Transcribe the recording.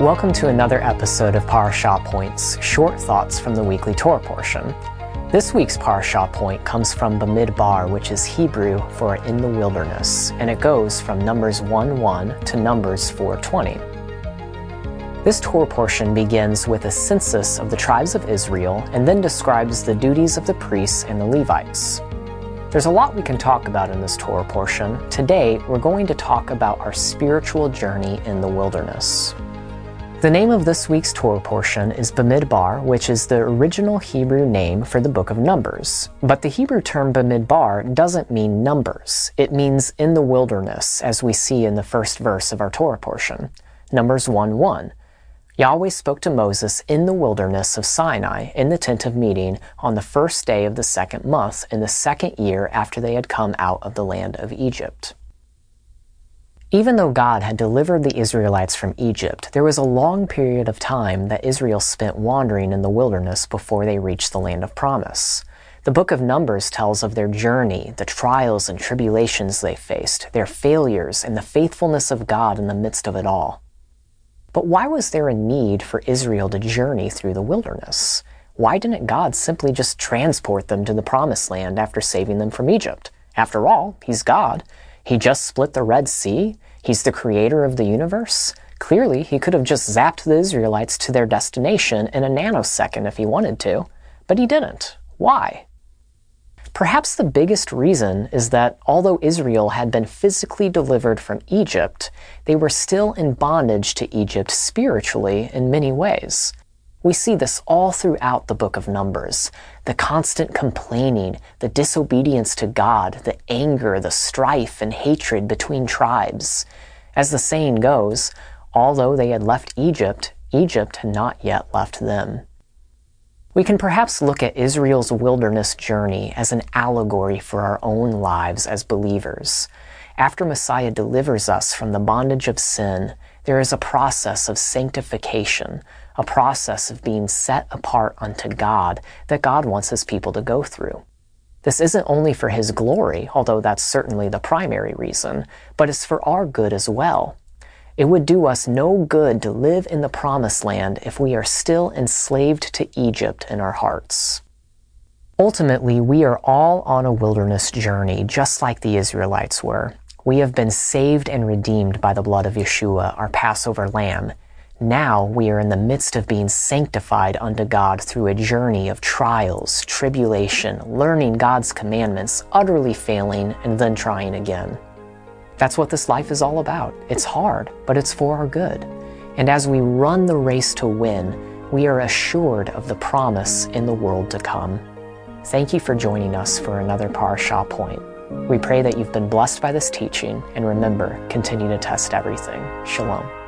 welcome to another episode of Parashah Points, short thoughts from the weekly Torah portion. This week's Parashah point comes from Bamidbar, which is Hebrew for in the wilderness, and it goes from Numbers 1 1 to Numbers 420. This Torah portion begins with a census of the tribes of Israel and then describes the duties of the priests and the Levites. There's a lot we can talk about in this Torah portion. Today, we're going to talk about our spiritual journey in the wilderness. The name of this week's Torah portion is Bamidbar, which is the original Hebrew name for the book of Numbers. But the Hebrew term Bamidbar doesn't mean numbers. It means in the wilderness, as we see in the first verse of our Torah portion. Numbers 1 1. Yahweh spoke to Moses in the wilderness of Sinai in the tent of meeting on the first day of the second month in the second year after they had come out of the land of Egypt. Even though God had delivered the Israelites from Egypt, there was a long period of time that Israel spent wandering in the wilderness before they reached the land of promise. The book of Numbers tells of their journey, the trials and tribulations they faced, their failures, and the faithfulness of God in the midst of it all. But why was there a need for Israel to journey through the wilderness? Why didn't God simply just transport them to the promised land after saving them from Egypt? After all, He's God. He just split the Red Sea. He's the creator of the universe. Clearly, he could have just zapped the Israelites to their destination in a nanosecond if he wanted to, but he didn't. Why? Perhaps the biggest reason is that although Israel had been physically delivered from Egypt, they were still in bondage to Egypt spiritually in many ways. We see this all throughout the book of Numbers the constant complaining, the disobedience to God, the anger, the strife, and hatred between tribes. As the saying goes, although they had left Egypt, Egypt had not yet left them. We can perhaps look at Israel's wilderness journey as an allegory for our own lives as believers. After Messiah delivers us from the bondage of sin, there is a process of sanctification, a process of being set apart unto God that God wants His people to go through. This isn't only for His glory, although that's certainly the primary reason, but it's for our good as well. It would do us no good to live in the promised land if we are still enslaved to Egypt in our hearts. Ultimately, we are all on a wilderness journey, just like the Israelites were. We have been saved and redeemed by the blood of Yeshua, our Passover lamb, now we are in the midst of being sanctified unto God through a journey of trials, tribulation, learning God's commandments, utterly failing, and then trying again. That's what this life is all about. It's hard, but it's for our good. And as we run the race to win, we are assured of the promise in the world to come. Thank you for joining us for another Parashah Point. We pray that you've been blessed by this teaching, and remember, continue to test everything. Shalom.